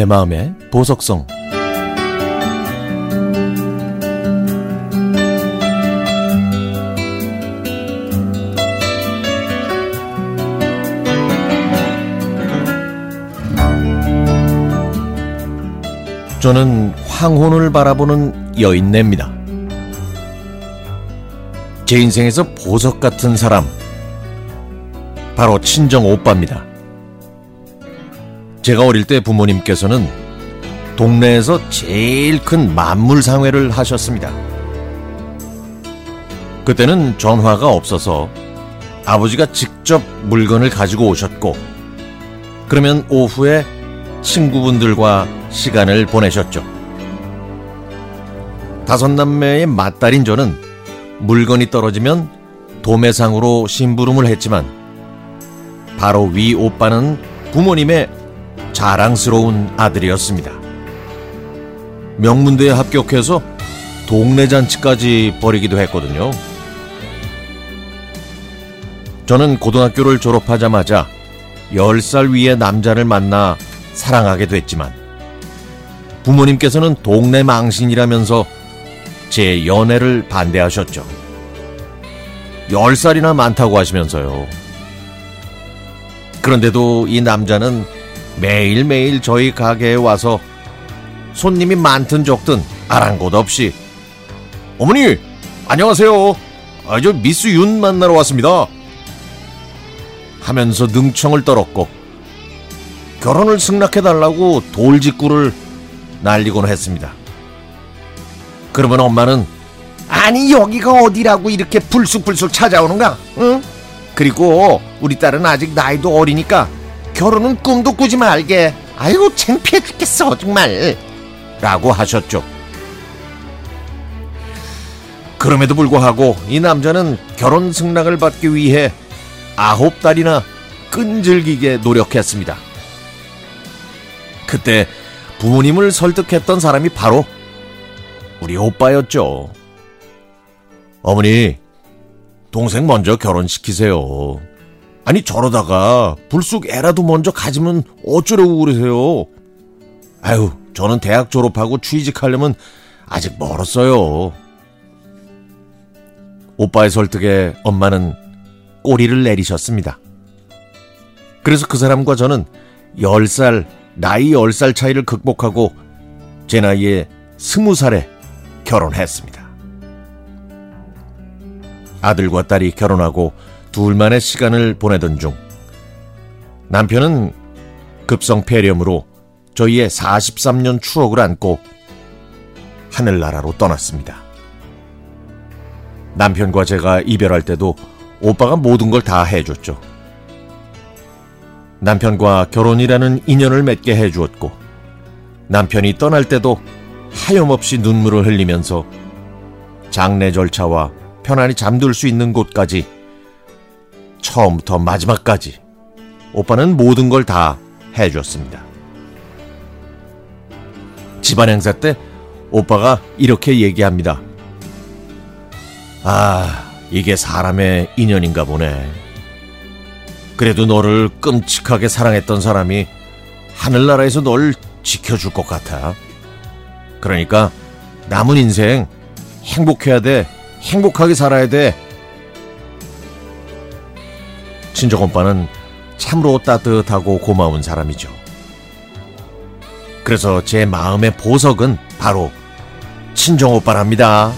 내 마음의 보석성 저는 황혼을 바라보는 여인네입니다. 제 인생에서 보석 같은 사람, 바로 친정 오빠입니다. 제가 어릴 때 부모님께서는 동네에서 제일 큰 만물상회를 하셨습니다. 그때는 전화가 없어서 아버지가 직접 물건을 가지고 오셨고, 그러면 오후에 친구분들과 시간을 보내셨죠. 다섯 남매의 맏딸인 저는 물건이 떨어지면 도매상으로 심부름을 했지만 바로 위 오빠는 부모님의 자랑스러운 아들이었습니다. 명문대에 합격해서 동네 잔치까지 벌이기도 했거든요. 저는 고등학교를 졸업하자마자 10살 위의 남자를 만나 사랑하게 됐지만 부모님께서는 동네 망신이라면서 제 연애를 반대하셨죠. 10살이나 많다고 하시면서요. 그런데도 이 남자는 매일매일 저희 가게에 와서 손님이 많든 적든 아랑곳 없이 어머니 안녕하세요. 아, 저 미스 윤 만나러 왔습니다. 하면서 능청을 떨었고 결혼을 승낙해달라고 돌직구를 날리곤 했습니다. 그러면 엄마는 아니 여기가 어디라고 이렇게 불쑥불쑥 찾아오는가? 응? 그리고 우리 딸은 아직 나이도 어리니까 결혼은 꿈도 꾸지 말게. 아이고 창피해 죽겠어 정말. 라고 하셨죠. 그럼에도 불구하고 이 남자는 결혼 승낙을 받기 위해 아홉 달이나 끈질기게 노력했습니다. 그때 부모님을 설득했던 사람이 바로 우리 오빠였죠. 어머니, 동생 먼저 결혼시키세요. 아니, 저러다가 불쑥 애라도 먼저 가지면 어쩌려고 그러세요? 아유, 저는 대학 졸업하고 취직하려면 아직 멀었어요. 오빠의 설득에 엄마는 꼬리를 내리셨습니다. 그래서 그 사람과 저는 10살, 나이 10살 차이를 극복하고 제 나이에 20살에 결혼했습니다. 아들과 딸이 결혼하고 둘만의 시간을 보내던 중 남편은 급성 폐렴으로 저희의 43년 추억을 안고 하늘나라로 떠났습니다. 남편과 제가 이별할 때도 오빠가 모든 걸 다 해줬죠. 남편과 결혼이라는 인연을 맺게 해주었고 남편이 떠날 때도 하염없이 눈물을 흘리면서 장례 절차와 편안히 잠들 수 있는 곳까지 처음부터 마지막까지 오빠는 모든 걸 다 해줬습니다. 집안 행사 때 오빠가 이렇게 얘기합니다. 아, 이게 사람의 인연인가 보네. 그래도 너를 끔찍하게 사랑했던 사람이 하늘나라에서 널 지켜줄 것 같아. 그러니까 남은 인생 행복해야 돼. 행복하게 살아야 돼. 친정 오빠는 참으로 따뜻하고 고마운 사람이죠. 그래서 제 마음의 보석은 바로 친정 오빠랍니다.